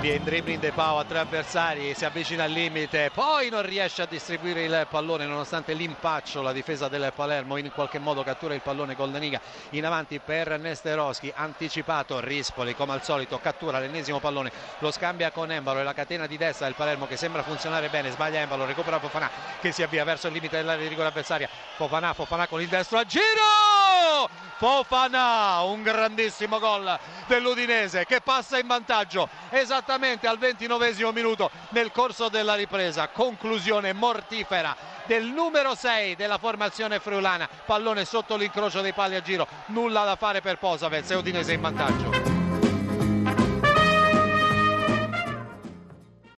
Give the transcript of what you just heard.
dribbling De Pau a tre avversari, si avvicina al limite, poi non riesce a distribuire il pallone nonostante l'impaccio, la difesa del Palermo in qualche modo cattura il pallone Goldaniga in avanti per Nesteroschi, anticipato Rispoli come al solito cattura l'ennesimo pallone, lo scambia con Embalo e la catena di destra del Palermo che sembra funzionare bene, sbaglia Embalo, recupera Fofanà che si avvia verso il limite dell'area di rigore avversaria, Fofanà, Fofanà con il destro a giro! Fofanà, un grandissimo gol dell'Udinese che passa in vantaggio esattamente al 29 minuto nel corso della ripresa. Conclusione mortifera del numero 6 della formazione friulana. Pallone sotto l'incrocio dei pali a giro, nulla da fare per Posavez e Udinese in vantaggio.